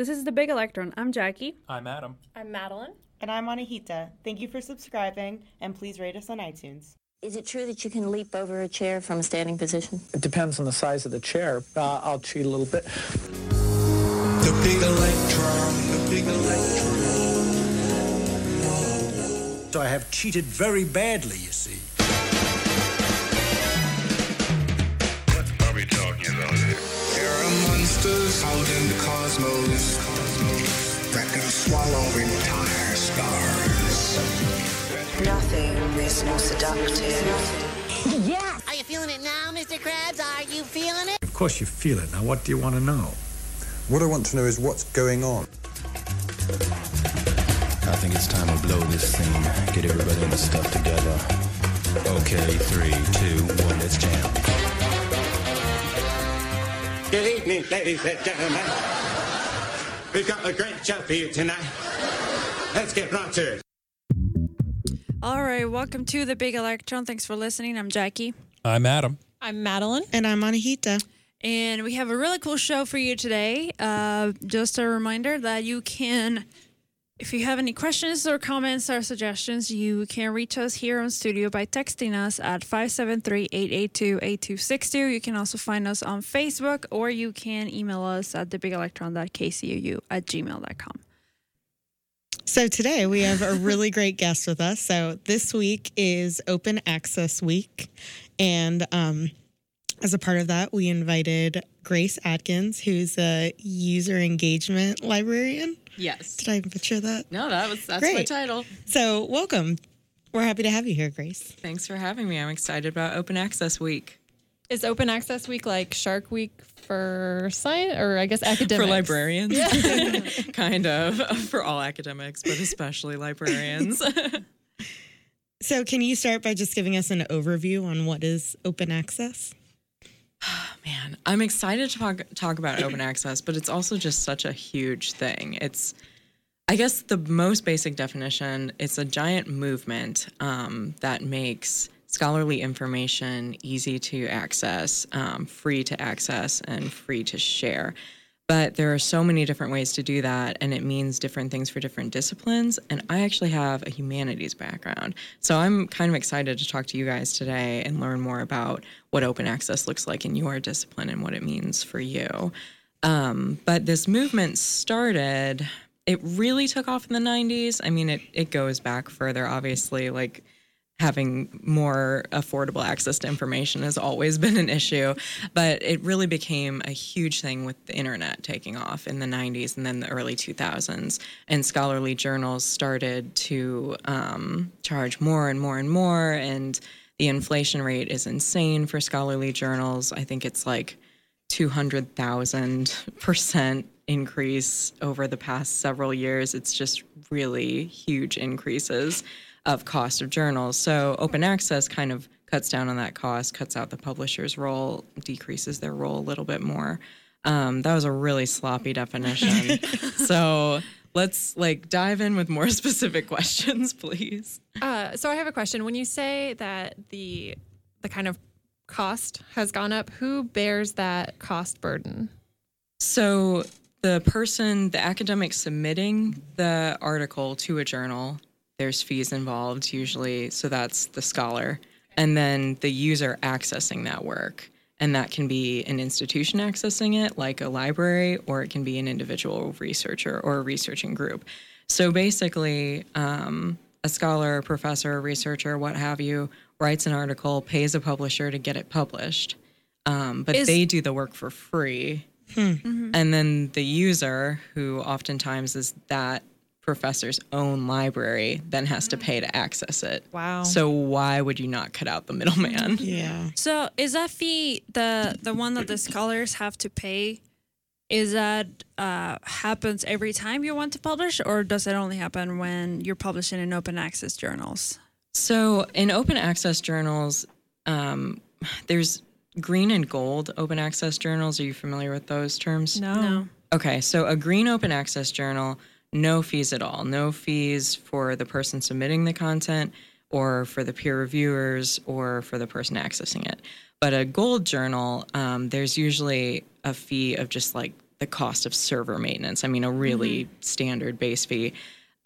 This is The Big Electron. I'm Jackie. I'm Adam. I'm Madeline. And I'm Anahita. Thank you for subscribing, and please rate us on iTunes. Is it true that you can leap over a chair from a standing position? It depends on the size of the chair. Uh, I'll cheat a little bit. The big electron, the big electron. So I have cheated very badly, you see. Monsters out in the cosmos that can swallow entire stars. Nothing is more seductive. Yes! Are you feeling it now, Mr. Krabs? Are you feeling it? Of course you feel it. Now, what do you want to know? What I want to know is what's going on. I think it's time to blow this thing. Get everybody in the stuff together. Okay, three, two, one, let's jam. Good evening, ladies and gentlemen. We've got a great show for you tonight. Let's get right to it. All right, welcome to The Big Electron. Thanks for listening. I'm Jackie. I'm Adam. I'm Madeline. And I'm Anahita. And we have a really cool show for you today. Uh, just a reminder that you can, if you have any questions or comments or suggestions, you can reach us here on studio by texting us at 573-882-8262. You can also find us on Facebook or you can email us at thebigelectron.kcou at gmail.com. So today we have a really great guest with us. So this week is Open Access Week. And um, as a part of that, we invited Grace Atkins, who's a user engagement librarian. Yes. Did I even butcher that? No, that was that's Great. my title. So welcome. We're happy to have you here, Grace. Thanks for having me. I'm excited about Open Access Week. Is Open Access Week like Shark Week for science or I guess academics? For librarians. Yeah. kind of. For all academics, but especially librarians. So can you start by just giving us an overview on what is open access? Man, I'm excited to talk talk about open access, but it's also just such a huge thing. It's I guess the most basic definition, it's a giant movement um, that makes scholarly information easy to access, um, free to access, and free to share. But there are so many different ways to do that, and it means different things for different disciplines. And I actually have a humanities background. So I'm kind of excited to talk to you guys today and learn more about what open access looks like in your discipline and what it means for you. Um, but this movement started, it really took off in the 90s. I mean, it, it goes back further, obviously, like having more affordable access to information has always been an issue, but it really became a huge thing with the internet taking off in the 90s and then the early 2000s. And scholarly journals started to um, charge more and more and more, and the inflation rate is insane for scholarly journals. I think it's like 200,000% increase over the past several years. It's just really huge increases of cost of journals. So open access kind of cuts down on that cost, cuts out the publisher's role, decreases their role a little bit more. Um, that was a really sloppy definition. so let's like dive in with more specific questions, please. Uh, so I have a question. When you say that the the kind of cost has gone up, who bears that cost burden? So the person, the academic submitting the article to a journal, there's fees involved usually. So that's the scholar. And then the user accessing that work. And that can be an institution accessing it, like a library, or it can be an individual researcher or a researching group. So basically, um, a scholar, a professor, a researcher, what have you, writes an article, pays a publisher to get it published. Um, but Is- they do the work for free. And then the user, who oftentimes is that professor's own library, then has to pay to access it. Wow. So why would you not cut out the middleman? Yeah. So is that fee the the one that the scholars have to pay? Is that uh, happens every time you want to publish, or does it only happen when you're publishing in open access journals? So in open access journals, um, there's green and gold open access journals. Are you familiar with those terms? No. Okay, so a green open access journal, no fees at all. No fees for the person submitting the content or for the peer reviewers or for the person accessing it. But a gold journal, um, there's usually a fee of just like the cost of server maintenance. I mean, a really standard base fee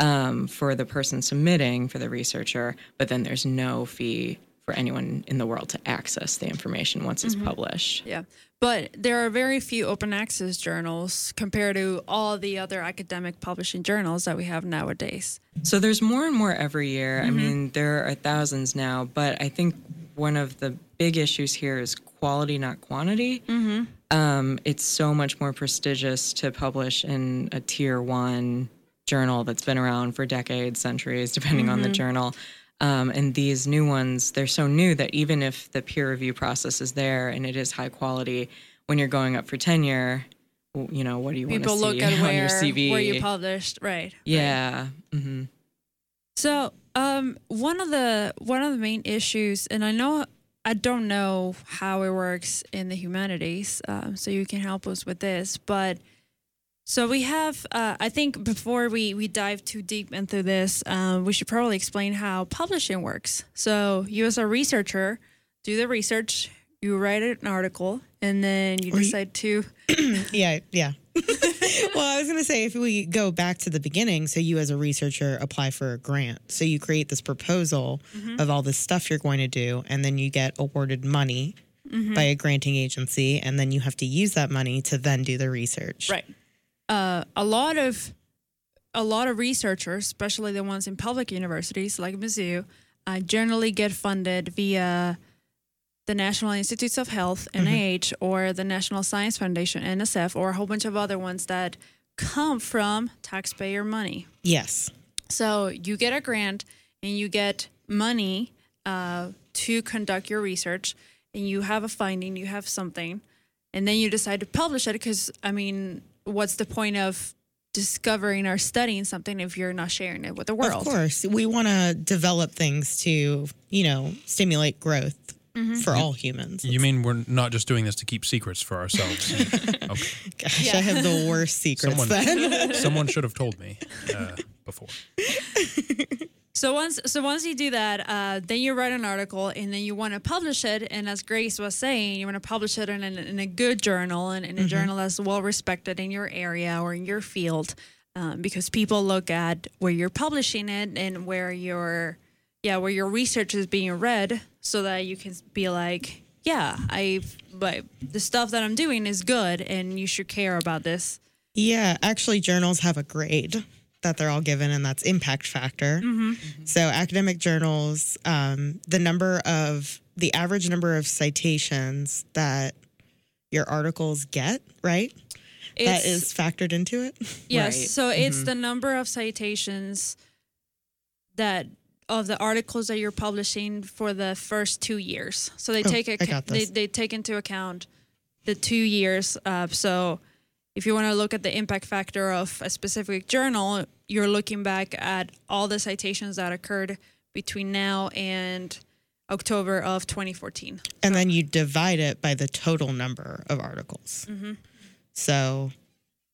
um, for the person submitting for the researcher, but then there's no fee for anyone in the world to access the information once it's mm-hmm. published. Yeah. But there are very few open access journals compared to all the other academic publishing journals that we have nowadays. So there's more and more every year. I mm-hmm. mean, there are thousands now, but I think one of the big issues here is quality, not quantity. Mm-hmm. Um, it's so much more prestigious to publish in a tier one journal that's been around for decades, centuries, depending on the journal. Um, and these new ones, they're so new that even if the peer review process is there and it is high quality, when you're going up for tenure, you know, what do you want to People see look at on where your CV? where you published, right? yeah. hmm So, um, one of the one of the main issues, and I know I don't know how it works in the humanities, um, so you can help us with this. But so we have, uh, I think, before we we dive too deep into this, um, we should probably explain how publishing works. So, you as a researcher do the research, you write an article, and then you decide to. yeah, yeah. well, I was going to say if we go back to the beginning, so you as a researcher apply for a grant. So you create this proposal Mm-hmm. of all this stuff you're going to do, and then you get awarded money Mhm. by a granting agency, and then you have to use that money to then do the research. Right. Uh, a lot of a lot of researchers, especially the ones in public universities like Mizzou, uh, generally get funded via the National Institutes of Health (NIH) or the National Science Foundation (NSF) or a whole bunch of other ones that come from taxpayer money. Yes. So you get a grant and you get money uh, to conduct your research, and you have a finding, you have something, and then you decide to publish it. Because I mean, what's the point of discovering or studying something if you're not sharing it with the world? Of course, we want to develop things to, you know, stimulate growth Mm-hmm. for all humans. You mean we're not just doing this to keep secrets for ourselves? okay. Gosh, I have the worst secrets Someone, then. someone should have told me uh, before. So once so once you do that, uh, then you write an article and then you want to publish it. And as Grace was saying, you want to publish it in, a- in a good journal and in a Mhm. journal that's well respected in your area or in your field, um, because people look at where you're publishing it and where your yeah where your research is being read, so that you can be like, yeah, I but the stuff that I'm doing is good, and you should care about this. Yeah, actually, journals have a grade that they're all given, and that's impact factor. Mhm. So, academic journals, um, the number of the average number of citations that your articles get, right? that It's- is factored into it. Yes. So it's Mhm. the number of citations that of the articles that you're publishing for the first two years. So they Oh, take I ac- they they take into account the two years. Uh, so if you want to look at the impact factor of a specific journal, you're looking back at all the citations that occurred between now and October of 2014. And then you divide it by the total number of articles. Mm-hmm. So,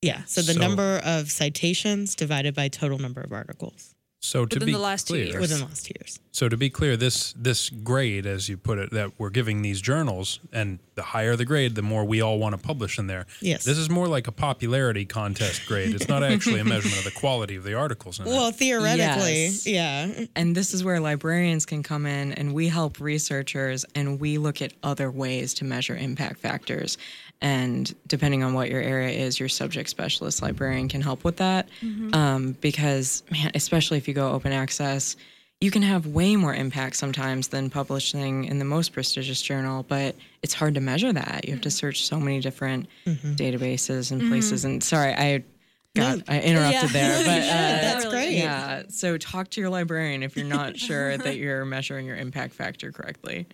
yeah. So the So- number of citations divided by total number of articles So to Within be the last two clear, years. within the last two years. So to be clear, this this grade, as you put it, that we're giving these journals, and the higher the grade, the more we all want to publish in there. Yes. This is more like a popularity contest grade. It's not actually a measurement of the quality of the articles in it. Well, theoretically, Yes. yeah. And this is where librarians can come in and we help researchers and we look at other ways to measure impact factors. And depending on what your area is, your subject specialist librarian can help with that. Mhm. Um, because, man, especially if you go open access, you can have way more impact sometimes than publishing in the most prestigious journal, but it's hard to measure that. You have to search so many different databases and places. And sorry, I got No. I interrupted Yeah. there, but uh, That's great. yeah. So talk to your librarian if you're not sure that you're measuring your impact factor correctly.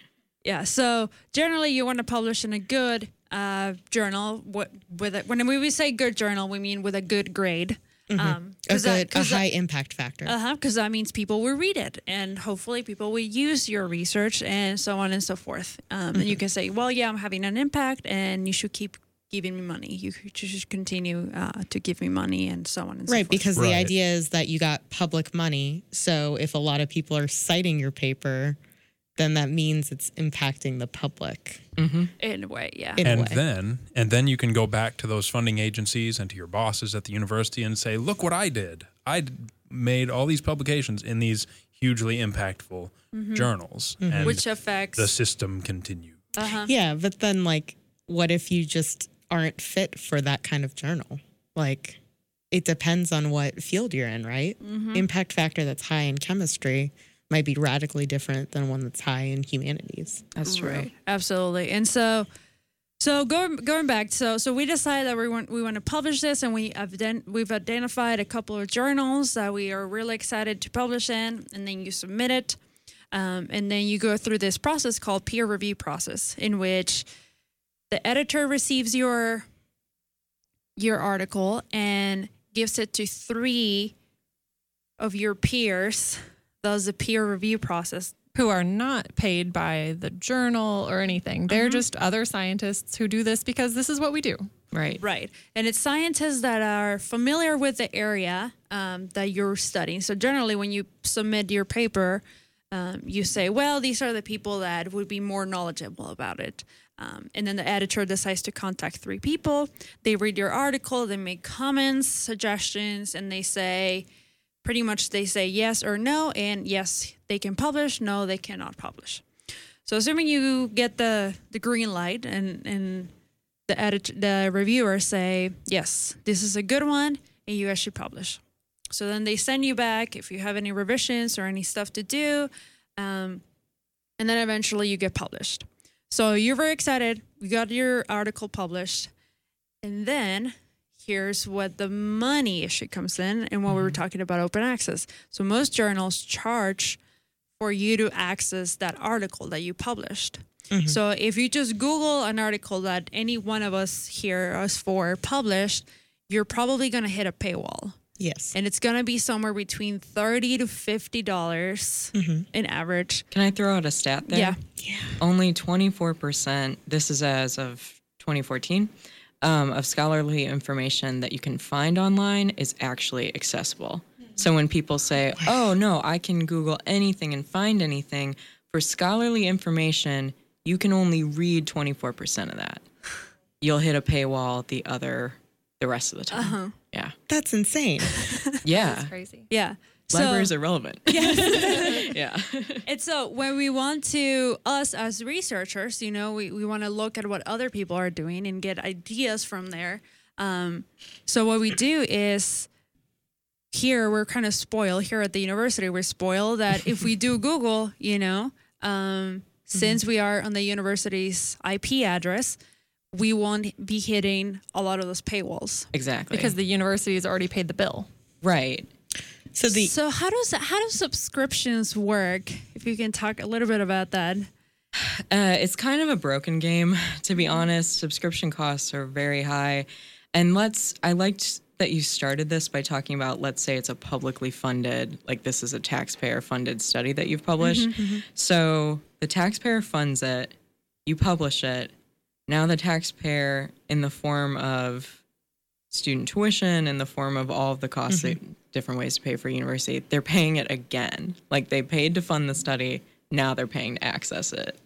Yeah. So generally, you want to publish in a good uh, journal. What with it, when we say good journal, we mean with a good grade. Um, Mm-hmm. a 'cause that- good, a 'cause that- high impact factor. Uh huh. Because that means people will read it, and hopefully, people will use your research, and so on and so forth. Um, And you can say, "Well, yeah, I'm having an impact, and you should keep giving me money. You should- you continue uh, to give me money, and so on and so forth. Right, forth." because the idea is that you got public money. So if a lot of people are citing your paper, then that means it's impacting the public. In a way, yeah. In and way. then and then you can go back to those funding agencies and to your bosses at the university and say look what i did i made all these publications in these hugely impactful Mhm. journals Mhm. and Which affects- the system continue Uh-huh. Yeah, but then like what if you just aren't fit for that kind of journal? Like it depends on what field you're in, right? Mhm. Impact factor that's high in chemistry might be radically different than one that's high in humanities. That's Right. Absolutely. And so so going going back, so so we decided that we want we want to publish this, and we have then we've identified a couple of journals that we are really excited to publish in, and then you submit it, um, and then you go through this process called peer review process, in which the editor receives your your article and gives it to three of your peers. Does a peer review process who are not paid by the journal or anything. They're just other scientists who do this because this is what we do. Right. Right. And it's scientists that are familiar with the area um, that you're studying. So generally, when you submit your paper, um, you say, well, these are the people that would be more knowledgeable about it. Um, and then the editor decides to contact three people. They read your article, they make comments, suggestions, and they say, pretty much they say yes or no. And yes, they can publish, no, they cannot publish. So assuming you get the, the green light and, and the edit the reviewers say yes this is a good one and you should publish so then they send you back if you have any revisions or any stuff to do um, and then eventually you get published so you're very excited you got your article published and then here's what the money issue comes in and what we were talking about open access so most journals charge for you to access that article that you published Mm-hmm. so if you just Google an article that any one of us here, us four, published, you're probably going to hit a paywall. Yes. And it's going to be somewhere between 30 to $50 in average. Can I throw out a stat there? Yeah. Yeah. Only 24%, this is as of 2014, um, of scholarly information that you can find online is actually accessible. So when people say, oh, no, I can Google anything and find anything, for scholarly information, you can only read 24% of that. You'll hit a paywall the other, the rest of the time. Uh-huh. Yeah. That's insane. Yeah. crazy. Yeah. Libraries are relevant. Yes. yeah. and so when we want to, us as researchers, you know, we, we want to look at what other people are doing and get ideas from there. Um, so what we do is here we're kind of spoiled here at the university. We're spoiled that if we do Google, you know, um, since we are on the university's IP address, we won't be hitting a lot of those paywalls. Exactly. Because the university has already paid the bill. Right. So the So how does how do subscriptions work? If you can talk a little bit about that. Uh, it's kind of a broken game, to be mm-hmm. honest. Subscription costs are very high. And let's, I liked that you started this by talking about, let's say it's a publicly funded, like this is a taxpayer funded study that you've published. Mm-hmm, mm-hmm. So the taxpayer funds it, you publish it. Now the taxpayer, in the form of student tuition, in the form of all of the costs, that, different ways to pay for university, they're paying it again. Like they paid to fund the study, now they're paying to access it.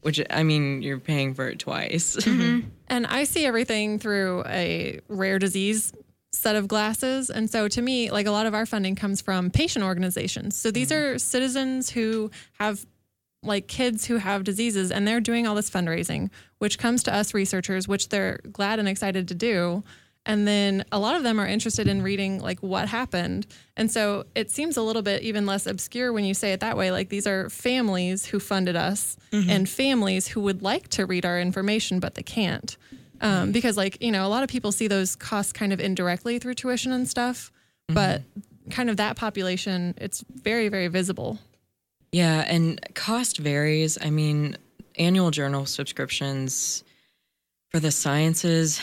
Which I mean, you're paying for it twice. Mm-hmm. And I see everything through a rare disease set of glasses. And so to me, like a lot of our funding comes from patient organizations. So these mm-hmm. are citizens who have like kids who have diseases and they're doing all this fundraising, which comes to us researchers, which they're glad and excited to do. And then a lot of them are interested in reading like what happened. And so it seems a little bit even less obscure when you say it that way. Like these are families who funded us mm-hmm. and families who would like to read our information, but they can't. Um, mm-hmm. because like, you know, a lot of people see those costs kind of indirectly through tuition and stuff, mm-hmm. but kind of that population, it's very, very visible. Yeah, and cost varies. I mean, annual journal subscriptions for the sciences,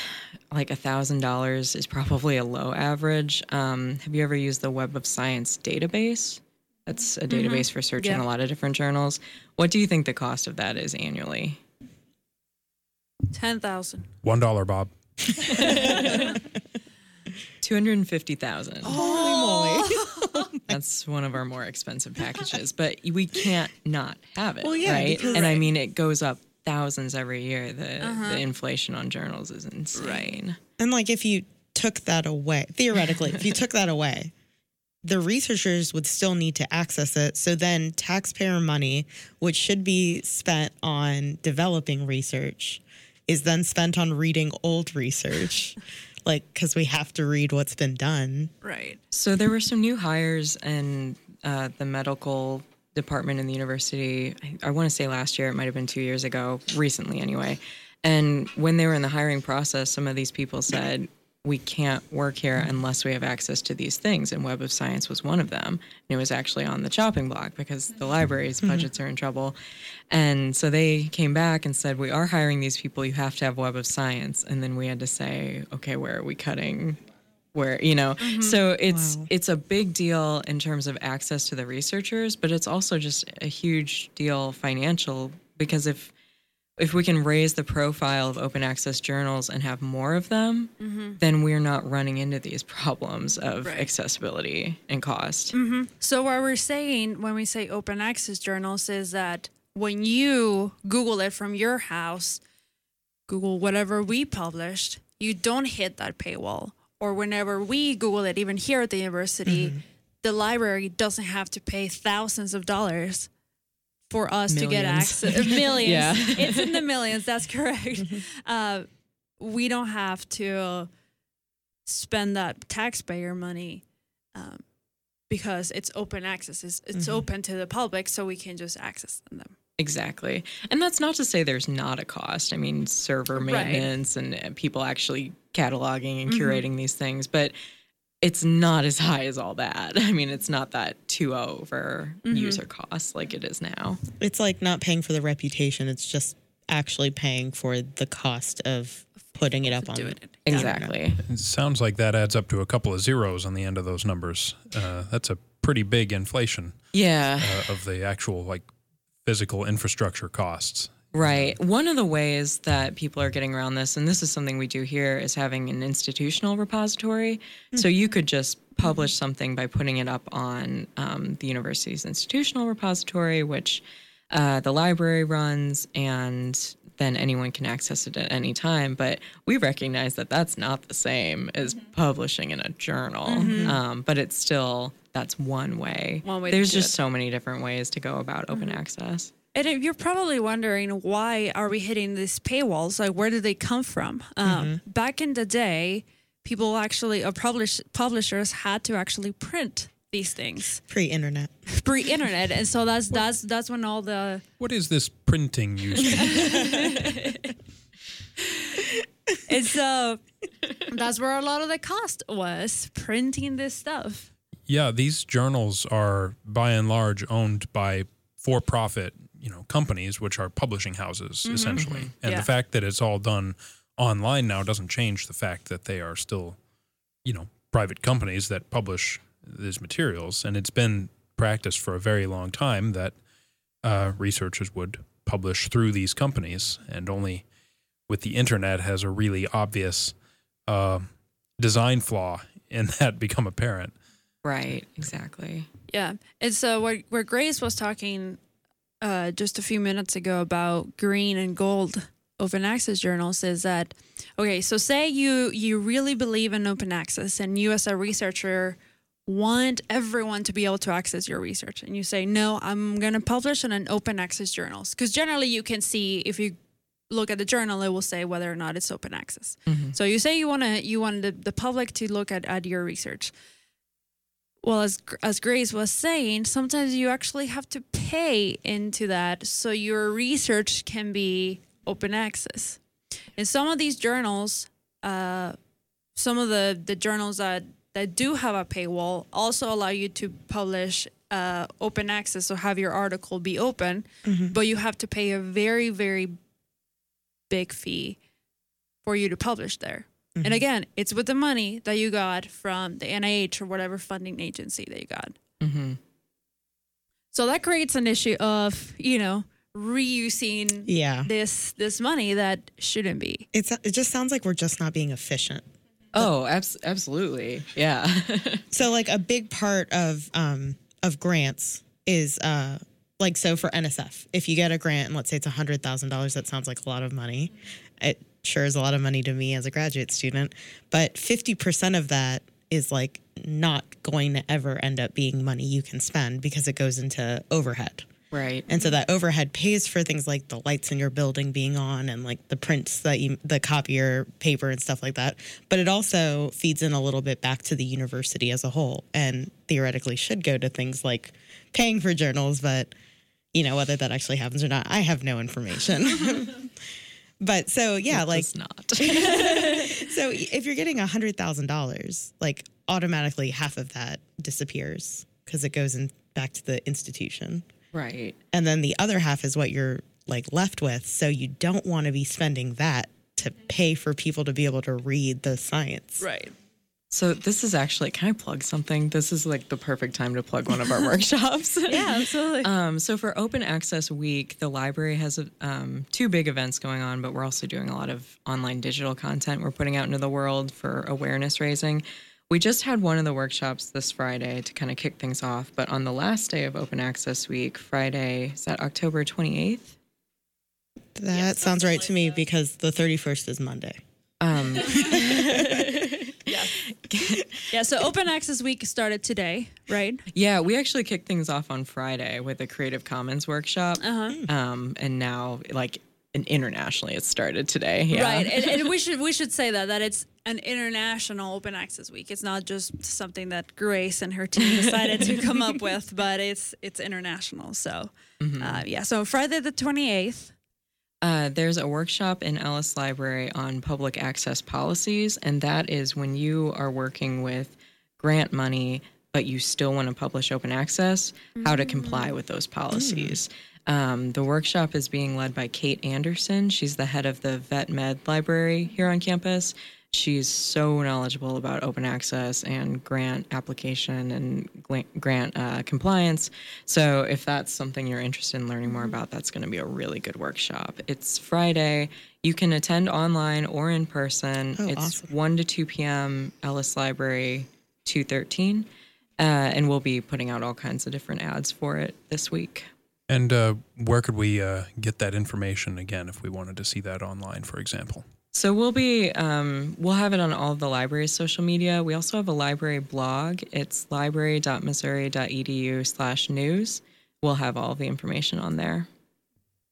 like a thousand dollars is probably a low average. Um, have you ever used the Web of Science database? That's a database for searching Yeah. a lot of different journals. What do you think the cost of that is annually? Ten thousand. One dollar, Bob. Two hundred and fifty thousand. Holy moly. That's one of our more expensive packages, but we can't not have it. Well, yeah, right? because- and I mean, it goes up thousands every year. The Uh-huh. the inflation on journals is insane. And like if you took that away, theoretically, if you took that away, the researchers would still need to access it. So then taxpayer money, which should be spent on developing research, is then spent on reading old research. like because we have to read what's been done. Right. So there were some new hires in uh, the medical department in the university. I, I want to say last year, it might have been two years ago, recently anyway. And when they were in the hiring process, some of these people said, we can't work here unless we have access to these things. And Web of Science was one of them. And it was actually on the chopping block because the library's Mhm. budgets are in trouble. And so they came back and said, We are hiring these people. You have to have Web of Science. And then we had to say, Okay, where are we cutting? Where, you know, so it's it's a big deal in terms of access to the researchers, but it's also just a huge deal financial because if if we can raise the profile of open access journals and have more of them, Mhm. then we're not running into these problems of Right. accessibility and cost. hmm So what we're saying when we say open access journals is that when you Google it from your house, Google whatever we published, you don't hit that paywall. Or whenever we Google it, even here at the university, the library doesn't have to pay thousands of dollars for us to get access. Millions. Yeah. It's in the millions. That's correct. Uh, we don't have to spend that taxpayer money um, because it's open access. It's, it's Mhm. open to the public, so we can just access them. Exactly. And that's not to say there's not a cost. I mean, server Right. maintenance and uh, people actually cataloging and Mhm. curating these things, but it's not as high as all that. I mean, it's not that 2 over Mhm. user cost like it is now. It's like not paying for the reputation. It's just actually paying for the cost of putting it up on the Exactly. It sounds like that adds up to a couple of zeros on the end of those numbers. Uh, that's a pretty big inflation. Yeah. uh, of the actual like physical infrastructure costs. Right. One of the ways that people are getting around this, and this is something we do here, is having an institutional repository. So you could just publish something by putting it up on um, the university's institutional repository, which uh, the library runs, and then anyone can access it at any time. But we recognize that that's not the same as publishing in a journal. Mhm. Um, but it's still that's one way. One way There's just so many different ways to go about open access. And if you're probably wondering why are we hitting these paywalls? Like, where did they come from? Um, Back in the day, people actually, uh, publish, publishers had to actually print these things pre-internet. pre-internet, and so that's that's that's when all the What is this printing used to be? and so that's where a lot of the cost was printing this stuff. Yeah, these journals are by and large owned by for-profit, you know, companies which are publishing houses Mhm. essentially. Mhm. And Yeah. the fact that it's all done online now doesn't change the fact that they are still, you know, private companies that publish these materials and it's been practiced for a very long time that uh, researchers would publish through these companies and only with the internet has a really obvious uh, design flaw in that become apparent. Right, exactly. Yeah. And so where, where Grace was talking uh, just a few minutes ago about green and gold open access journals is that okay, so say you you really believe in open access and you as a researcher want everyone to be able to access your research. And you say no i'm going to publish in an open access journals. Because generally you can see if you look at the journal it will say whether or not it's open access. Mhm. so you say you want to you want the, the public to look at, at your research. Well as as grace was saying sometimes you actually have to pay into that so your research can be open access. In some of these journals uh, some of the the journals that that do have a paywall also allow you to publish uh, open access so have your article be open Mhm. but you have to pay a very very big fee for you to publish there and Mhm. again it's with the money that you got from the nih or whatever funding agency that you got Mm-hmm. so that creates an issue of you know reusing Yeah. this this money that shouldn't be It's it just sounds like we're just not being efficient. Oh, abs- absolutely. Yeah. So like a big part of um of grants is uh like so for NSF, if you get a grant and let's say it's a hundred thousand dollars, that sounds like a lot of money. It sure is a lot of money to me as a graduate student, but fifty percent of that is like not going to ever end up being money you can spend because it goes into overhead. Right. And so that overhead pays for things like the lights in your building being on and like the prints that you, the copier paper and stuff like that. But it also feeds in a little bit back to the university as a whole and theoretically should go to things like paying for journals. But, you know, whether that actually happens or not, I have no information. but so, yeah, It like, not. so if you're getting a hundred thousand dollars, like automatically half of that disappears because it goes in back to the institution right. and then the other half is what you're like left with so you don't want to be spending that to pay for people to be able to read the science Right. So this is actually can I plug something? This is like the perfect time to plug one of our workshops. Yeah, absolutely. Um, so for Open Access Week, the library has um, two big events going on, but we're also doing a lot of online digital content we're putting out into the world for awareness raising. We just had one of the workshops this Friday to kind of kick things off, but on the last day of Open Access Week, Friday, is that October 28th? that sounds right to me because the 31st is monday Um, Yeah, so Open Access Week started today, right? yeah, we actually kicked things off on Friday with a Creative Commons workshop. Uh-huh. Um, and now, like, and internationally, it started today. Yeah. Right, and, and we should we should say that that it's an international open access week. It's not just something that Grace and her team decided to come up with, but it's it's international. So, uh, yeah. So Friday the twenty eighth. Uh, there's a workshop in Ellis Library on public access policies, and that is when you are working with grant money, but you still want to publish open access, how to comply with those policies. Um, the workshop is being led by Kate Anderson. She's the head of the Vet Med Library here on campus. She's so knowledgeable about open access and grant application and grant uh, compliance. So, if that's something you're interested in learning more about, that's going to be a really good workshop. It's Friday. You can attend online or in person. Oh, it's awesome. 1 to 2 p.m., Ellis Library 213. Uh, and we'll be putting out all kinds of different ads for it this week. And uh, where could we uh, get that information again if we wanted to see that online, for example? So we'll be um, we'll have it on all of the library's social media. We also have a library blog. It's library.missouri.edu slash news. We'll have all the information on there.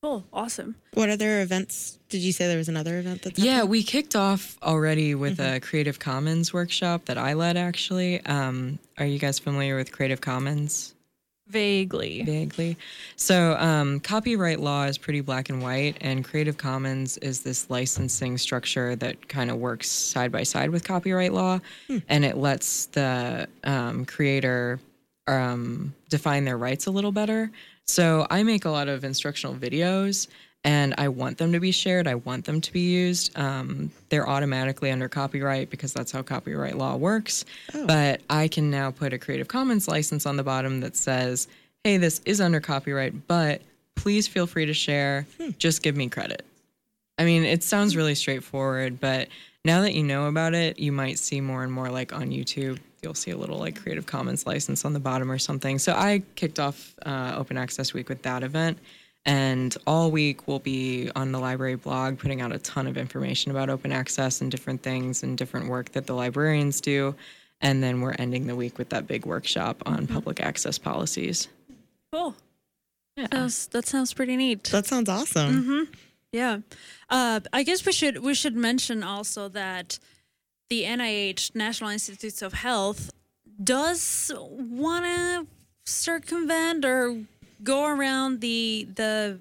Cool, awesome. what other events did you say there was another event that's Yeah, happening? we kicked off already with a Creative Commons workshop that I led actually. Um, are you guys familiar with Creative Commons? Vaguely. Vaguely. So, um, copyright law is pretty black and white, and Creative Commons is this licensing structure that kind of works side by side with copyright law, and it lets the um, creator um, define their rights a little better. So, I make a lot of instructional videos. And I want them to be shared. I want them to be used. Um, they're automatically under copyright because that's how copyright law works. But I can now put a Creative Commons license on the bottom that says, hey, this is under copyright, but please feel free to share. Just give me credit. I mean, it sounds really straightforward, but now that you know about it, you might see more and more like on YouTube. You'll see a little like Creative Commons license on the bottom or something. So I kicked off uh, Open Access Week with that event. And all week we'll be on the library blog putting out a ton of information about open access and different things and different work that the librarians do. And then we're ending the week with that big workshop on public access policies. Cool. Sounds, that sounds pretty neat. that sounds awesome hmm Yeah. Uh, I guess we should we should mention also that the NIH National Institutes of Health does want to circumvent or go around the the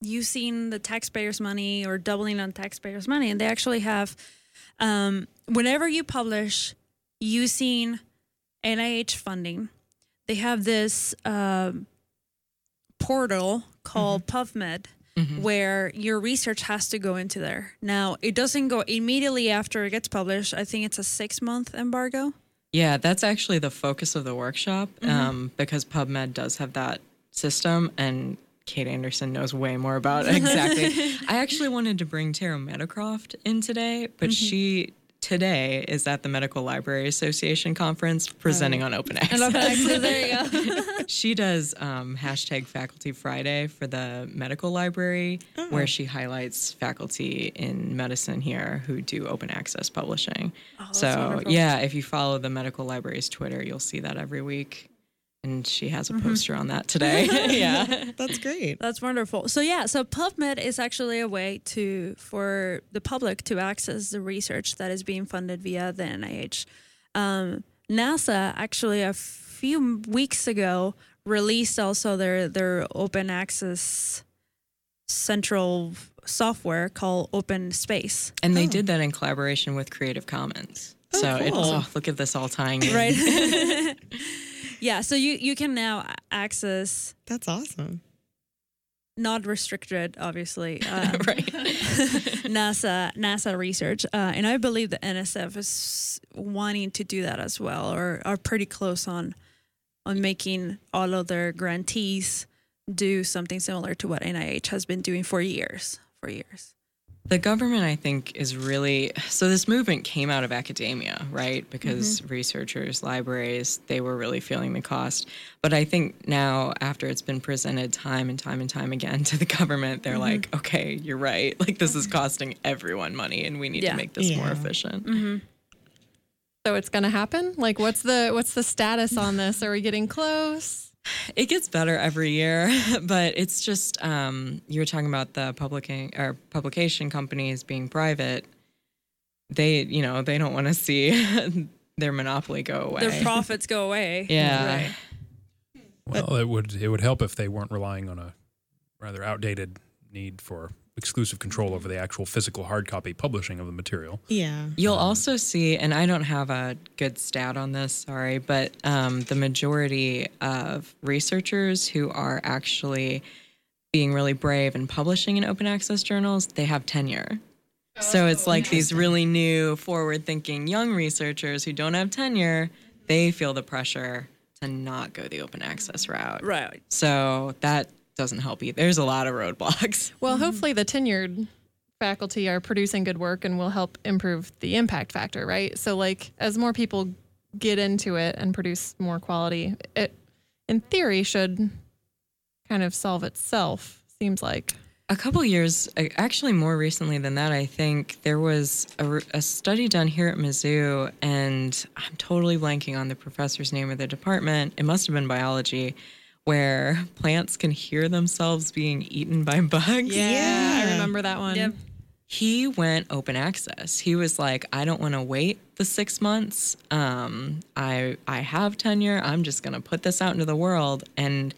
using the taxpayers' money or doubling on taxpayers' money, and they actually have um, whenever you publish using NIH funding, they have this. um portal called PubMed where your research has to go into there. Now, it doesn't go immediately after it gets published. I think it's a six month embargo. Yeah, that's actually the focus of the workshop um, because PubMed does have that system, and Kate Anderson knows way more about it. Exactly. I actually wanted to bring Tara Meadowcroft in today, but she today is at the Medical Library Association conference presenting on open access. And open access, there you go. she does um, hashtag Faculty Friday for the medical library, where she highlights faculty in medicine here who do open access publishing. so, wonderful. yeah, if you follow the medical library's Twitter, you'll see that every week. And she has a poster on that today. yeah. That's great. That's wonderful. So yeah, so PubMed is actually a way to for the public to access the research that is being funded via the NIH. Um, NASA actually a few weeks ago released also their their open access central software called Open Space. And they did that in collaboration with Creative Commons. so it, cool. oh, look at this all tying in. Right. yeah, so you you can now access That's awesome. not restricted, obviously. Um, right. NASA NASA research, uh, and I believe the NSF is wanting to do that as well, or are pretty close on on making all of their grantees do something similar to what NIH has been doing for years. For years. The government, I think, is really so. This movement came out of academia, right? Mm-hmm. Because researchers, libraries, they were really feeling the cost. But I think now, after it's been presented time and time and time again to the government, they're mm-hmm. like, okay, you're right. Like, this is mm-hmm. costing everyone money, and we need Yeah. to make this more Yeah. efficient. So it's going to happen. Like, what's the what's the status on this? Are we getting close? It gets better every year, but it's just um, you were talking about the publishing or publication companies being private. They, you know, they don't want to see their monopoly go away. Their profits go away. Yeah. Right. Well, it would it would help if they weren't relying on a rather outdated need for exclusive control over the actual physical hard copy publishing of the material. Yeah. You'll also see, and I don't have a good stat on this, sorry, but um, the majority of researchers who are actually being really brave and publishing in open access journals, they have tenure. So it's like these really new, forward thinking young researchers who don't have tenure, they feel the pressure to not go the open access route. Right. So that doesn't help either. There's a lot of roadblocks. Well, hopefully the tenured faculty are producing good work and will help improve the impact factor, right? So like as more people get into it and produce more quality, it in theory should kind of solve itself, seems like. A couple years, actually more recently than that, I think there was a study done here at Mizzou, and I'm totally blanking on the professor's name or the department. It must have been biology, where plants can hear themselves being eaten by bugs. Yeah, I remember that one. Yep. He went open access. He was like, I don't want to wait the six months. Um, I I have tenure. I'm just gonna put this out into the world. And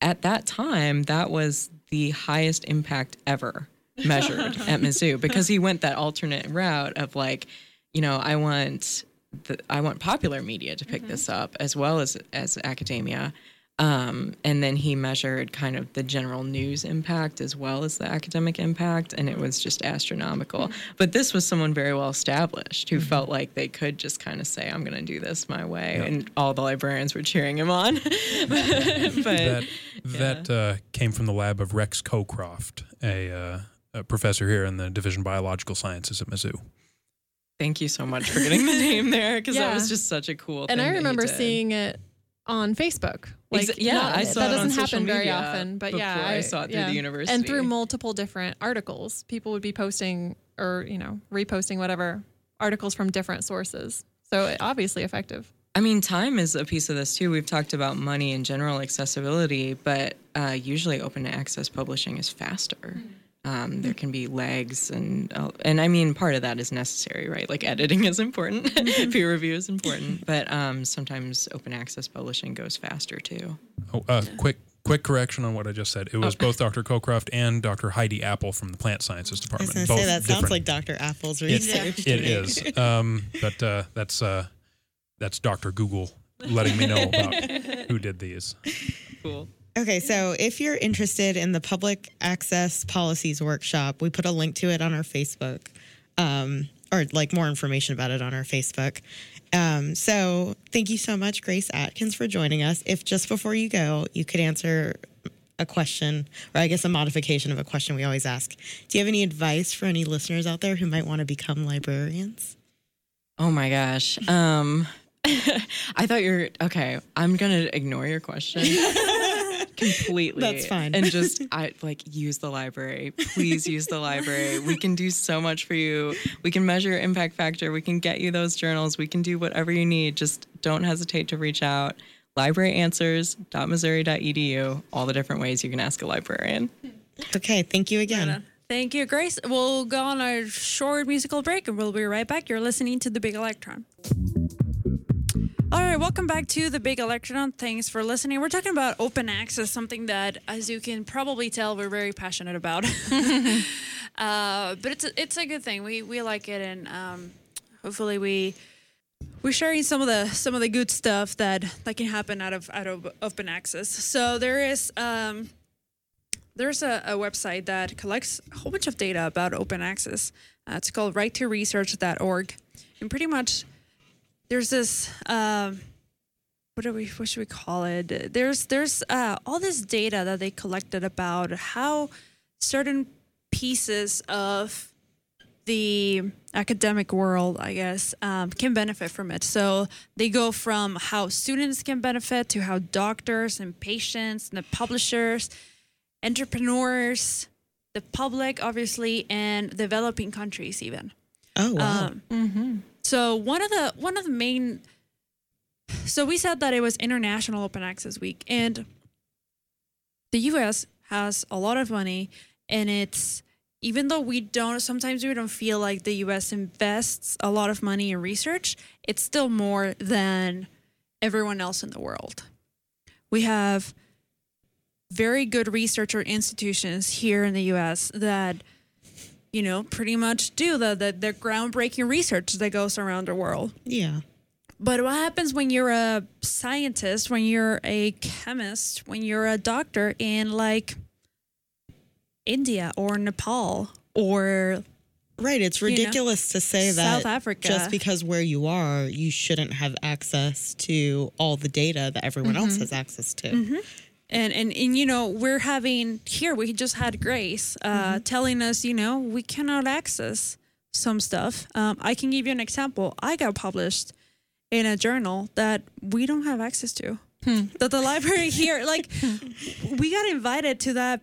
at that time, that was the highest impact ever measured at Mizzou because he went that alternate route of like, you know, I want the, I want popular media to pick this up as well as as academia. Um, and then he measured kind of the general news impact as well as the academic impact, and it was just astronomical. But this was someone very well established who felt like they could just kind of say, "I'm going to do this my way," and all the librarians were cheering him on. but that that uh, came from the lab of Rex Cocroft, a, uh, a professor here in the Division of Biological Sciences at Mizzou. thank you so much for getting the name there because that was just such a cool. And I remember seeing it on Facebook. Like, Exa- yeah, not- I saw that doesn't happen very often, but yeah, before I saw it through the university and through multiple different articles. People would be posting or you know reposting whatever articles from different sources. So obviously effective. I mean, time is a piece of this too. We've talked about money and general accessibility, but uh, usually open access publishing is faster. Um, there can be lags, and uh, and I mean, part of that is necessary, right? Like editing is important, peer review is important, but um, sometimes open access publishing goes faster too. Oh, uh, quick quick correction on what I just said. It was Oh. both Dr. Cocroft and Dr. Heidi Appel from the Plant Sciences Department. I was Department. going to both say that sounds like Dr. Appel's It- research. it is, um, but uh, that's uh, that's Dr. Google letting me know about who did these. Cool. Okay, so if you're interested in the public access policies workshop, we put a link to it on our Facebook, um, or like more information about it on our Facebook. Um, so thank you so much, Grace Atkins, for joining us. If just before you go, you could answer a question, or I guess a modification of a question we always ask. Do you have any advice for any listeners out there who might want to become librarians? Oh my gosh. Um, I thought you're okay. I'm gonna ignore your question completely. That's fine. And just I like use the library. Please use the library. We can do so much for you. We can measure your impact factor. We can get you those journals. We can do whatever you need. Just don't hesitate to reach out. Libraryanswers.missouri.edu. All the different ways you can ask a librarian. Okay, thank you again. Thank you, Grace. We'll go on a short musical break and we'll be right back. You're listening to The Big Electron. All right, welcome back to The Big Electron. Thanks for listening. We're talking about open access, something that, as you can probably tell, we're very passionate about. uh, but it's a, it's a good thing. We we like it, and um, hopefully we we're sharing some of the some of the good stuff that that can happen out of out of open access. So there is um, there's a, a website that collects a whole bunch of data about open access. Uh, it's called righttoresearch.org, and pretty much there's this um, what do we what should we call it? There's there's uh, all this data that they collected about how certain pieces of the academic world, I guess, um, can benefit from it. So they go from how students can benefit to how doctors and patients and the publishers, entrepreneurs, the public, obviously, and developing countries even. Oh wow. Um, So one of the one of the main so we said that it was International Open Access Week and the US has a lot of money and it's even though we don't sometimes we don't feel like the US invests a lot of money in research, it's still more than everyone else in the world. We have very good researcher institutions here in the US that you know, pretty much do the, the the groundbreaking research that goes around the world. Yeah. But what happens when you're a scientist, when you're a chemist, when you're a doctor in like India or Nepal or Right. It's you know, ridiculous to say that South Africa. just because where you are, you shouldn't have access to all the data that everyone else Mhm. has access to. Mm-hmm. And and and you know we're having here we just had Grace uh, Mm-hmm. telling us you know we cannot access some stuff. Um, I can give you an example. I got published in a journal that we don't have access to. That the library here, like, we got invited to that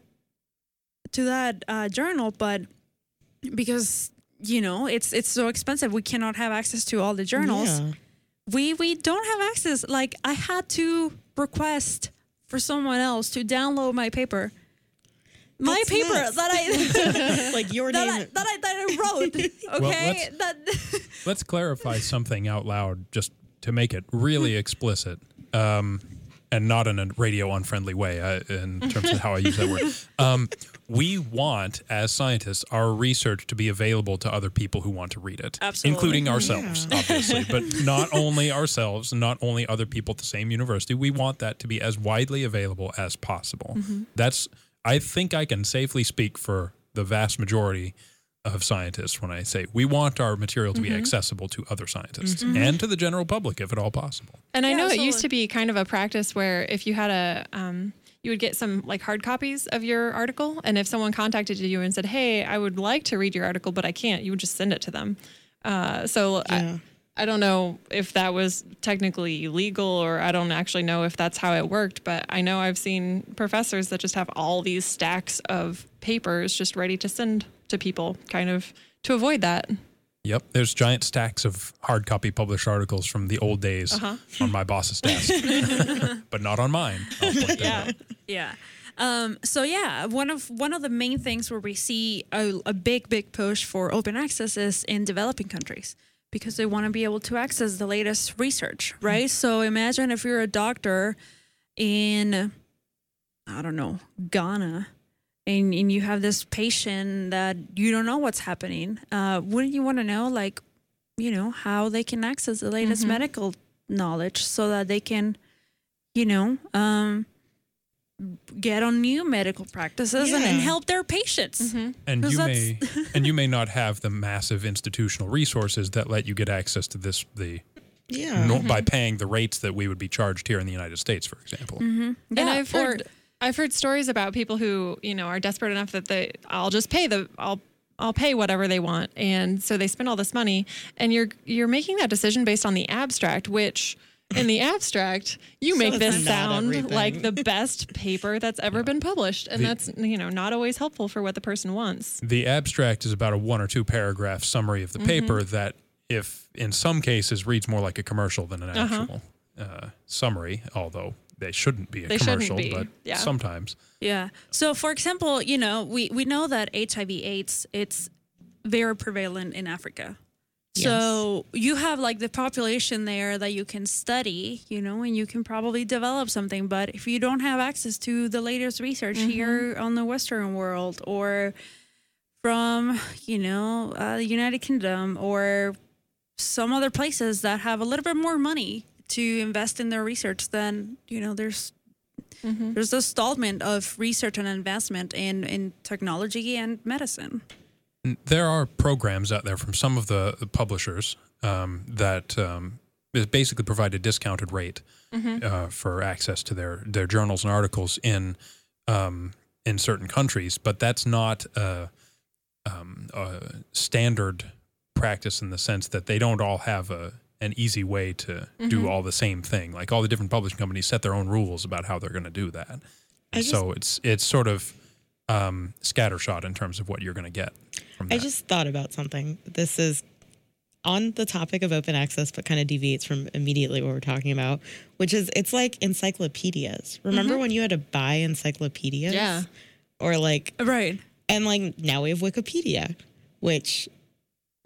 to that uh, journal, but because you know it's it's so expensive, we cannot have access to all the journals Yeah. we we don't have access like i had to request for someone else to download my paper my That's paper nuts. that i like your that, name. I, that I that I wrote okay let's- that Let's clarify something out loud just to make it really explicit. Um, and not in a radio unfriendly way uh, in terms of how I use that word. Um, we want, as scientists, our research to be available to other people who want to read it, Absolutely. including ourselves, obviously, but not only ourselves, not only other people at the same university. We want that to be as widely available as possible. Mm-hmm. That's, I think, I can safely speak for the vast majority of scientists when I say we want our material to be Mm-hmm. accessible to other scientists Mhm. and to the general public, if at all possible. And I Yeah, know it used to be kind of a practice where if you had a, um, you would get some like hard copies of your article, and if someone contacted you and said, "Hey, I would like to read your article, but I can't," you would just send it to them. Uh, so Yeah. I, I don't know if that was technically legal, or I don't actually know if that's how it worked. But I know I've seen professors that just have all these stacks of papers just ready to send to people, kind of to avoid that. Yep, there's giant stacks of hard copy published articles from the old days Uh-huh. on my boss's desk, but not on mine. I'll point that yeah out. yeah um, so yeah one of one of the main things where we see a, a big big push for open access is in developing countries because they want to be able to access the latest research right so imagine if you're a doctor in i don't know ghana and, and you have this patient that you don't know what's happening uh, wouldn't you want to know like you know how they can access the latest Mhm. medical knowledge so that they can you know um, get on new medical practices and, and help their patients And 'Cause you may and you may not have the massive institutional resources that let you get access to this the Yeah. nor, by paying the rates that we would be charged here in the United States, for example. mm-hmm. and I've heard I've heard stories about people who you know are desperate enough that they I'll just pay the I'll I'll pay whatever they want. And so they spend all this money and you're you're making that decision based on the abstract, which in the abstract, you So make this sound everything. like the best paper that's ever been published. And The- that's, you know, not always helpful for what the person wants. The abstract is about a one or two paragraph summary of the Mhm. paper that, if in some cases, reads more like a commercial than an Uh-huh. actual uh, summary, although they shouldn't be a They shouldn't commercial, be, but yeah. sometimes. Yeah. So, for example, you know, we, we know that HIV/AIDS it's very prevalent in Africa. Yes. So you have like the population there that you can study, you know, and you can probably develop something. But if you don't have access to the latest research here on the Western world or from, you know, uh, the United Kingdom or some other places that have a little bit more money to invest in their research, then you know there's there's a stallment of research and investment in in technology and medicine. There are programs out there from some of the, the publishers um, that um, basically provide a discounted rate Mhm. uh, for access to their, their journals and articles in um, in certain countries, but that's not a, um, a standard practice in the sense that they don't all have a an easy way to do Mhm. all the same thing. Like all the different publishing companies set their own rules about how they're going to do that. Just- so it's it's sort of um, scattershot in terms of what you're going to get. From I just thought about something. This is on the topic of open access, but kind of deviates from immediately what we're talking about, which is it's like encyclopedias. Remember Mhm. when you had to buy encyclopedias? Yeah. Or like, right. And like now we have Wikipedia, which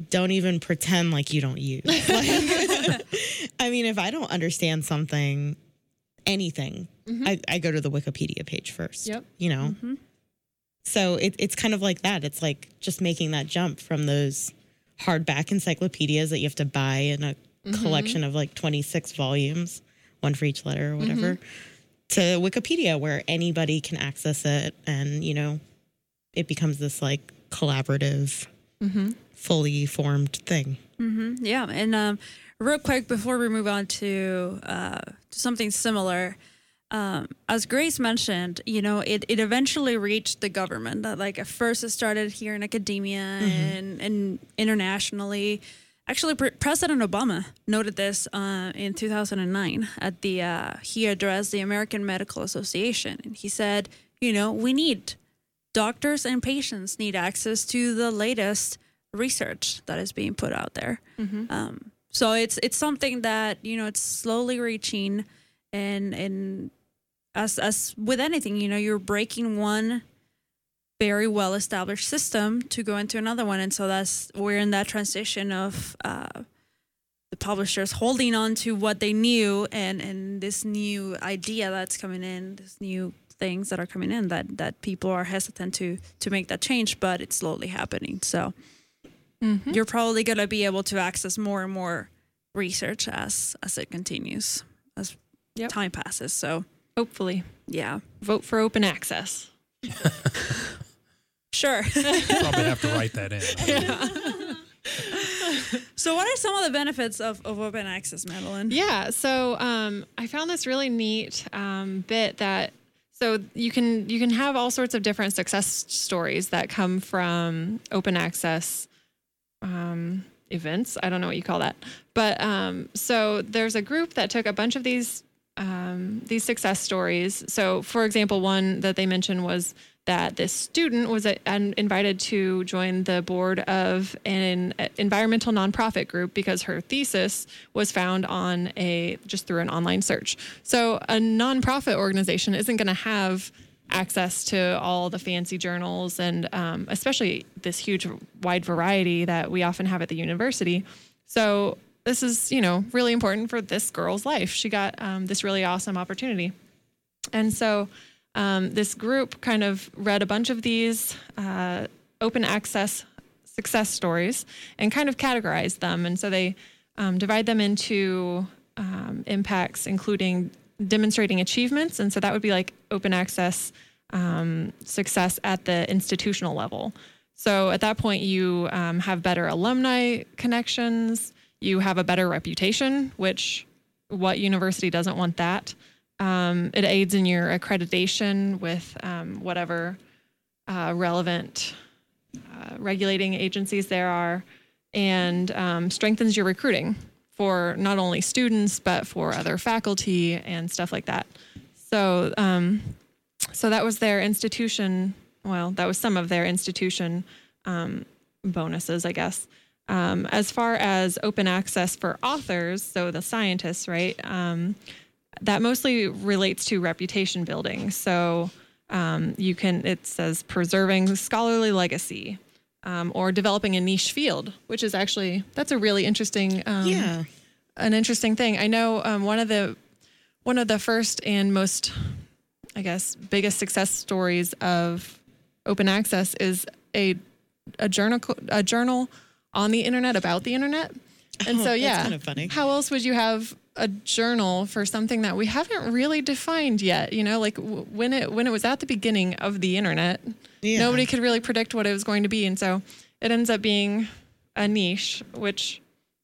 don't even pretend like you don't use. Like, I mean, if I don't understand something, anything, I, I go to the Wikipedia page first. Yep. You know? So it, it's kind of like that. It's like just making that jump from those hardback encyclopedias that you have to buy in a Mhm. collection of like 26 volumes, one for each letter or whatever, to Wikipedia where anybody can access it. And, you know, it becomes this like collaborative, Mm-hmm. Fully formed thing. hmm Yeah, and um, real quick before we move on to uh, to something similar, um, as Grace mentioned, you know, it, it eventually reached the government. That like at first it started here in academia and and internationally. Actually, Pre- President Obama noted this uh, in 2009 at the uh, he addressed the American Medical Association, and he said, you know, we need doctors and patients need access to the latest research that is being put out there. Um, so it's it's something that you know it's slowly reaching, and and as as with anything, you know, you're breaking one very well established system to go into another one, and so that's we're in that transition of. Uh, the publishers holding on to what they knew and and this new idea that's coming in this new things that are coming in that that people are hesitant to to make that change but it's slowly happening so you're probably going to be able to access more and more research as as it continues as time passes so. Hopefully. Yeah. Vote for open access. Sure. Probably have to write that in. Yeah. so what are some of the benefits of, of open access madeline? Yeah. So um, I found this really neat um, bit that so you can you can have all sorts of different success stories that come from open access um, events. I don't know what you call that, but um, so there's a group that took a bunch of these um, these success stories. So, for example, one that they mentioned was that this student was uh, an- invited to join the board of an uh, environmental nonprofit group because her thesis was found on a just through an online search. So, a nonprofit organization isn't going to have access to all the fancy journals and um, especially this huge wide variety that we often have at the university. So this is, you know, really important for this girl's life. She got um, this really awesome opportunity. And so um, this group kind of read a bunch of these uh, open access success stories and kind of categorized them. And so they um, divide them into um, impacts, including demonstrating achievements. And so that would be like open access um, success at the institutional level. So at that point, you um, have better alumni connections, you have a better reputation, which what university doesn't want that? Um, it aids in your accreditation with um, whatever uh, relevant uh, regulating agencies there are, and um, strengthens your recruiting for not only students but for other faculty and stuff like that. So, um, so that was their institution. Well, that was some of their institution um, bonuses, I guess. Um, as far as open access for authors, so the scientists, right? Um, that mostly relates to reputation building. So um, you can, it says preserving scholarly legacy um, or developing a niche field, which is actually, that's a really interesting, um, Yeah. an interesting thing. I know um, one of the, one of the first and most, I guess, biggest success stories of open access is a, a journal, a journal on the internet about the internet. And Oh, so, that's yeah, kinda funny. how else would you have a journal for something that we haven't really defined yet? You know, like w- when it when it was at the beginning of the internet, Yeah. nobody could really predict what it was going to be, and so it ends up being a niche, which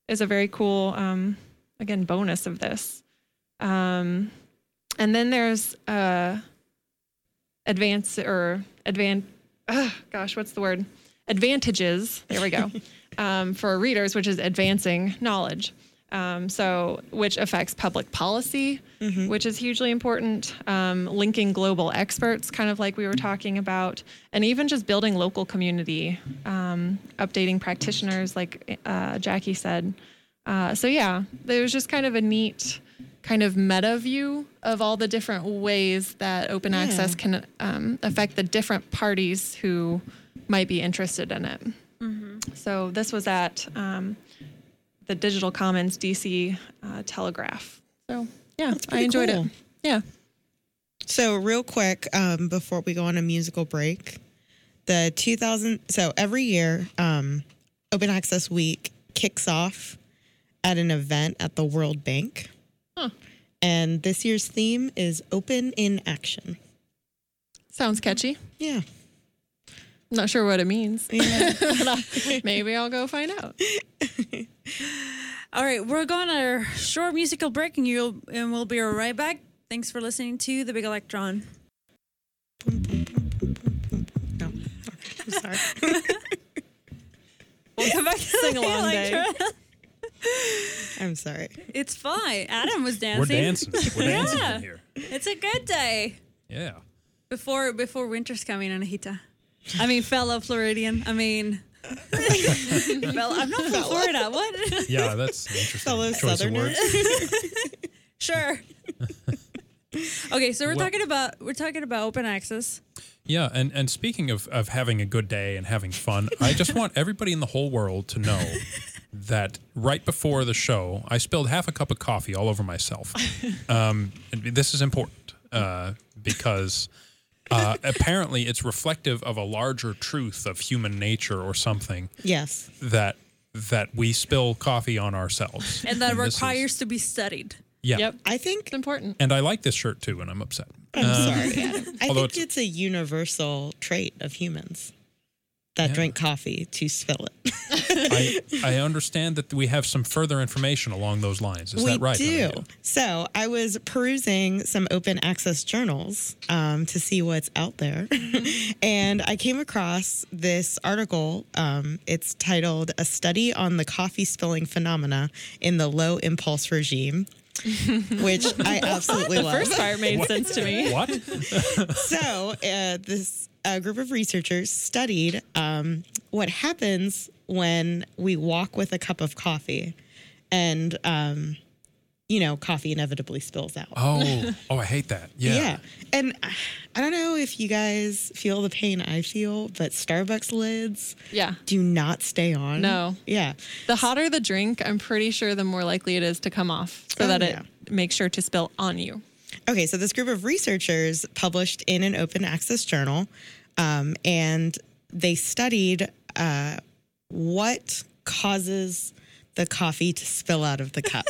is a very cool, um, again, bonus of this. Um, and then there's uh, advance or advan. Uh, gosh, what's the word? Advantages. There we go. um, for readers, which is advancing knowledge. Um, so, which affects public policy, which is hugely important. Um, linking global experts, kind of like we were talking about, and even just building local community, um, updating practitioners, like uh, Jackie said. Uh, so, yeah, there's just kind of a neat kind of meta view of all the different ways that open Yeah. access can um, affect the different parties who might be interested in it. So this was at um, the Digital Commons DC uh, Telegraph. So yeah, I enjoyed cool. it. Yeah. So real quick, um, before we go on a musical break, the 2000. So every year, um, Open Access Week kicks off at an event at the World Bank, Huh. and this year's theme is Open in Action. Sounds catchy. Yeah. Not sure what it means. Yeah. Uh, maybe I'll go find out. All right, we're going on a short musical break, and you'll and we'll be right back. Thanks for listening to the Big Electron. No. I'm sorry. We'll come back to Sing the along day. Electron. I'm sorry. It's fine. Adam was dancing. We're dancing. We're dancing Yeah. in here. It's a good day Yeah. before before winter's coming, Anahita. I mean, fellow Floridian. I mean, fellow, I'm not from Florida. What? Yeah, that's interesting. Fellow choice of Southerners. words. sure. okay, so we're Well- talking about we're talking about open access. Yeah, and, and speaking of, of having a good day and having fun, I just want everybody in the whole world to know that right before the show, I spilled half a cup of coffee all over myself. Um, and this is important uh, because uh, apparently it's reflective of a larger truth of human nature or something Yes. that that we spill coffee on ourselves. And that this is- requires to be studied. yeah. Yep. I think It's important. And I like this shirt too, and I'm upset. I'm Uh, sorry, Adam. I although think it's, a universal trait of humans that drink coffee to spill it. I, I understand that we have some further information along those lines. Is we that right? We do. Amelia? So I was perusing some open access journals um, to see what's out there, and I came across this article. Um, it's titled "A Study on the Coffee Spilling Phenomena in the Low Impulse Regime." which I absolutely The love. first part made sense to me. What? so uh, this uh, group of researchers studied um, what happens when we walk with a cup of coffee and um, you know coffee inevitably spills out Oh, oh, I hate that. Yeah. yeah and i don't know if you guys feel the pain i feel but starbucks lids Yeah. do not stay on No. yeah The hotter the drink, I'm pretty sure the more likely it is to come off so Oh, that yeah. it makes sure to spill on you. Okay, so this group of researchers published in an open access journal, um, and they studied uh, what causes the coffee to spill out of the cup.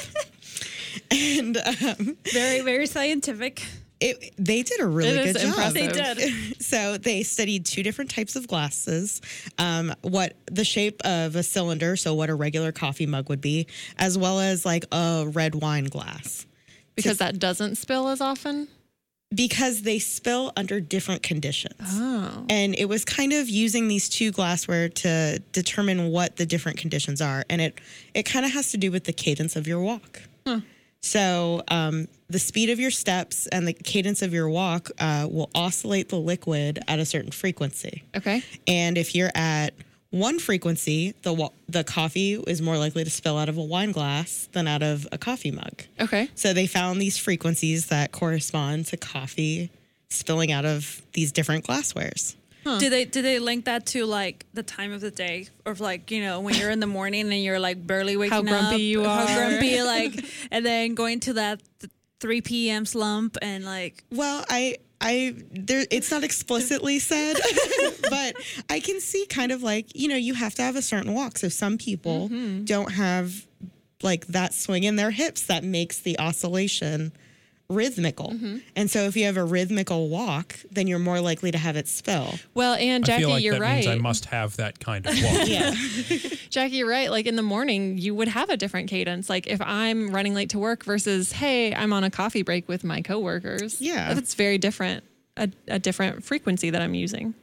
and um, Very, very scientific. it, they did a really It is good job. impressive. They did. so they studied two different types of glasses, um, what the shape of a cylinder, so what a regular coffee mug would be, as well as like a red wine glass. Because that doesn't spill as often. because they spill under different conditions. Oh. And it was kind of using these two glassware to determine what the different conditions are. And it, it kind of has to do with the cadence of your walk. So um, the speed of your steps and the cadence of your walk uh, will oscillate the liquid at a certain frequency. Okay. And if you're at one frequency, the wa- the coffee is more likely to spill out of a wine glass than out of a coffee mug. Okay. So they found these frequencies that correspond to coffee spilling out of these different glasswares. Do they do they link that to like the time of the day, or like you know when you're in the morning and you're like barely waking up, How grumpy up, you how are. grumpy, like, and then going to that th- 3 p.m. slump and like Well, I I there it's not explicitly said, but I can see kind of like, you know, you have to have a certain walk. So some people mm-hmm. don't have like that swing in their hips that makes the oscillation rhythmical. Mm-hmm. And so if you have a rhythmical walk, then you're more likely to have it spill. Well, and I Jackie, feel like you're that right. means I must have that kind of walk. Yeah. Jackie, you're right. Like in the morning, you would have a different cadence. Like if I'm running late to work versus, hey, I'm on a coffee break with my coworkers. Yeah. That's very different, a, a different frequency that I'm using.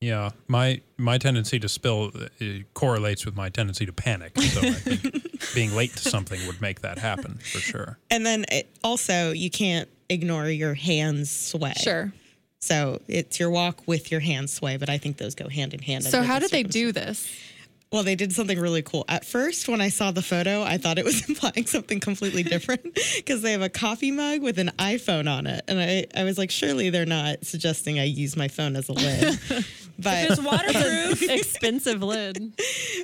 Yeah, my my tendency to spill uh, correlates with my tendency to panic. So I think being late to something would make that happen for sure. And then it, also you can't ignore your hands sway. Sure. So it's your walk with your hands sway, but I think those go hand in hand. So how the did they do this? Well, they did something really cool. At first, when I saw the photo, I thought it was implying something completely different because they have a coffee mug with an iPhone on it. And I, I was like, surely they're not suggesting I use my phone as a lid. but it's waterproof. Expensive lid.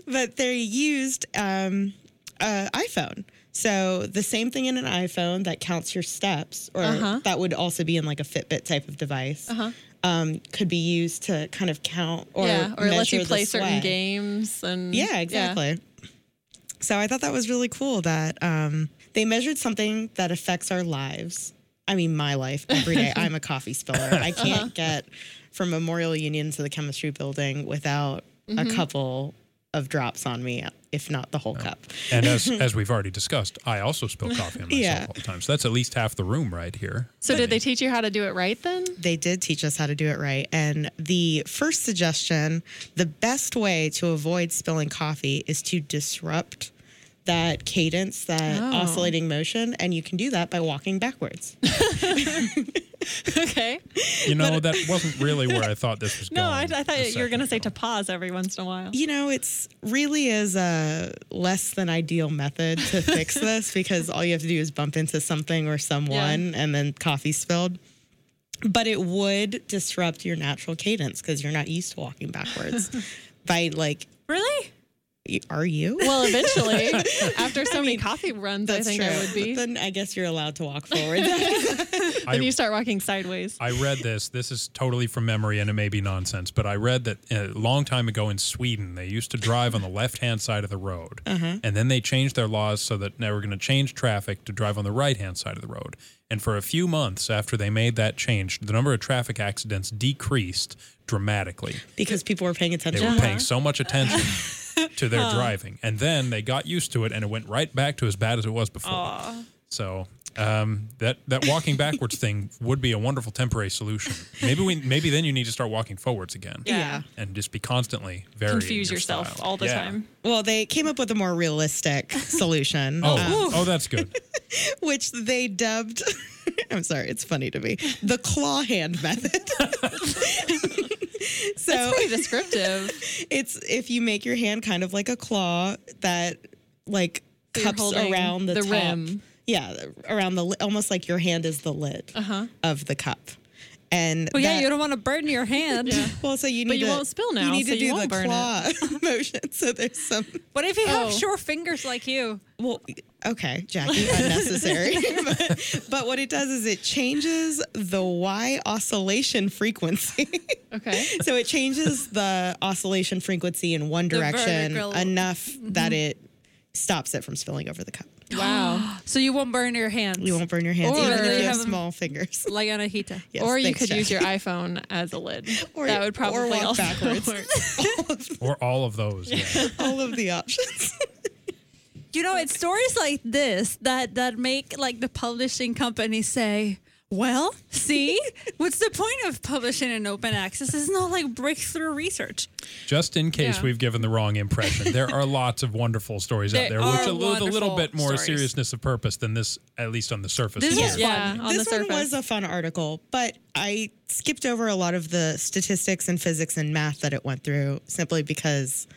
but they used um, uh, iPhone. So the same thing in an iPhone that counts your steps, or Uh-huh. that would also be in like a Fitbit type of device, Uh-huh. Um, could be used to kind of count or yeah, or it lets you play certain games and Yeah, exactly. So I thought that was really cool that um, they measured something that affects our lives. I mean, my life every day. I'm a coffee spiller. I can't Uh-huh. get from Memorial Union to the chemistry building without a Mhm. couple of drops on me, if not the whole cup. And as as we've already discussed, I also spill coffee on myself Yeah. all the time. So that's at least half the room right here. So did they teach you how to do it right then? They did teach us how to do it right. And the first suggestion the best way to avoid spilling coffee is to disrupt that cadence, that Oh. oscillating motion. And you can do that by walking backwards. okay. You know, that wasn't really where I thought this was going. No, I, I, I a thought you were going to say to pause every once in a while. You know, it's really is a less than ideal method to fix this because all you have to do is bump into something or someone and then coffee spilled. But it would disrupt your natural cadence because you're not used to walking backwards. By like, really? Y- are you? Well, eventually, after so many coffee runs, I think true. I would be. But then I guess you're allowed to walk forward. then you start walking sideways. I read this. This is totally from memory, and it may be nonsense, but I read that a long time ago in Sweden, they used to drive on the left-hand side of the road, Uh-huh. and then they changed their laws so that they were going to change traffic to drive on the right-hand side of the road. And for a few months after they made that change, the number of traffic accidents decreased dramatically. because people were paying attention. They attention. were paying so much attention to their Huh. driving, and then they got used to it, and it went right back to as bad as it was before. So um, that that walking backwards thing would be a wonderful temporary solution. Maybe we maybe then you need to start walking forwards again. Yeah. and just be constantly varying Confuse your yourself style. all the Yeah. time. Well, they came up with a more realistic solution. Oh, um, oh, that's good. which they dubbed I'm sorry, it's funny to me. The claw hand method. so That's pretty descriptive. it's if you make your hand kind of like a claw that like So cups around the, the top. rim. Yeah, around the almost like your hand is the lid Uh-huh. of the cup. And But yeah, that- you don't want to burn your hand. well, so you need But you to, won't spill now, You need so to you do won't the burn claw motion. So there's some. What if you have Oh. short fingers like you? Well, okay, Jackie, unnecessary. but, but what it does is it changes the Y oscillation frequency. Okay. so it changes the oscillation frequency in one direction vertical- enough that mm-hmm. it stops it from spilling over the cup. Wow. So you won't burn your hands. You won't burn your hands, Or even if you you have have 'em- small fingers. like Anahita. Yes, or you thanks, could use your iPhone as a lid. Or- that would or probably walk also backwards. work. Or all of those. Yeah. All of the options. You know, it's stories like this that that make like the publishing companies say, Well, see, what's the point of publishing in open access? It's not like breakthrough research. Just in case Yeah. we've given the wrong impression, there are lots of wonderful stories out There there, which are are a little bit more stories. seriousness of purpose than this, at least on the surface. This is. is Yeah, fun. on the this one was a fun article, but I skipped over a lot of the statistics and physics and math that it went through simply because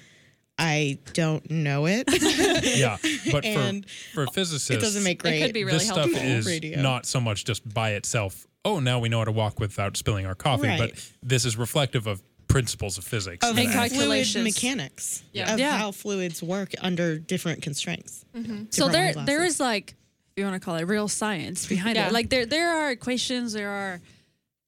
I don't know it. yeah, but And for for physicists, it doesn't make great. could be really this stuff is radio. not so much just by itself. Oh, now we know how to walk without spilling our coffee, Right. but this is reflective of principles of physics. of that- And fluid mechanics Yeah. of Yeah. how fluids work under different constraints. Mm-hmm. So Different there, wine there glasses. is like, if you want to call it real science behind Yeah. it. Like there, there are equations. There are,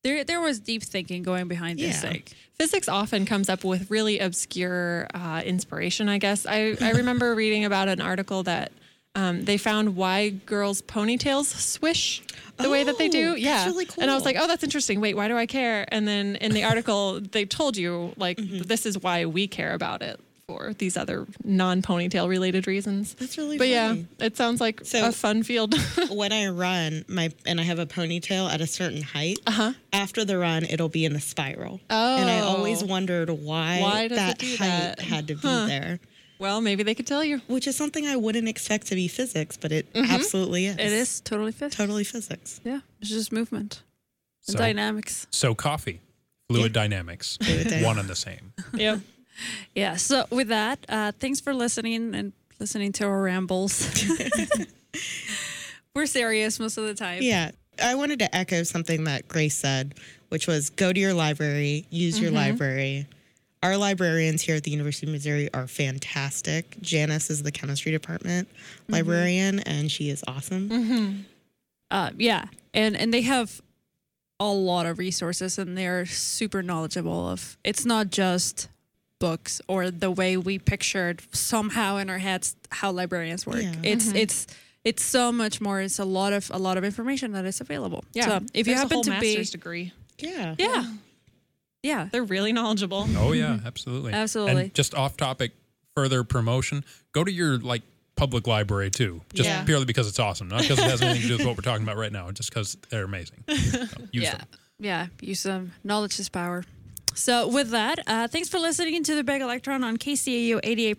there, there was deep thinking going behind this Yeah. thing. Physics often comes up with really obscure uh, inspiration, I guess. I, I remember reading about an article that um, they found why girls' ponytails swish the way that they Oh, do. that's Yeah. really And I was like, oh, that's interesting. Wait, why do I care? And then in the article, they told you, like, Mm-hmm. this is why we care about it for these other non ponytail related reasons. That's really But yeah, it sounds like So- a fun field. when I run my and I have a ponytail at a certain height, uh-huh. after the run it'll be in a spiral. Oh, And I always Oh. wondered why, Why does that height that? had to be Huh. there. well, maybe they could tell you. Which is something I wouldn't expect to be physics, but it absolutely is. It is totally physics. totally physics. Yeah, it's just movement and So- dynamics. So coffee, fluid dynamics, Fluid dynamics. one and the same. Yep. Yeah. So with that, uh, thanks for listening and listening to our rambles. We're serious most of the time. Yeah. I wanted to echo something that Grace said, which was go to your library, use your library. Our librarians here at the University of Missouri are fantastic. Janice is the chemistry department librarian, and she is awesome. Uh, yeah, and and they have a lot of resources, and they're super knowledgeable of. It's not just books or the way we pictured somehow in our heads how librarians work. Yeah. It's mm-hmm. it's it's so much more. It's a lot of a lot of information that is available. Yeah. So if you There's a happen whole to be, degree. Yeah. yeah, yeah, They're really knowledgeable. Oh yeah, mm-hmm. absolutely, Absolutely. And just off topic, further promotion. Go to your like public library too, just Yeah. purely because it's awesome, not because it has anything to do with what we're talking about right now, just because they're amazing. So, use yeah, them. yeah. Use them. Knowledge is power. So with that, uh, thanks for listening to the Big Electron on KCOU 88.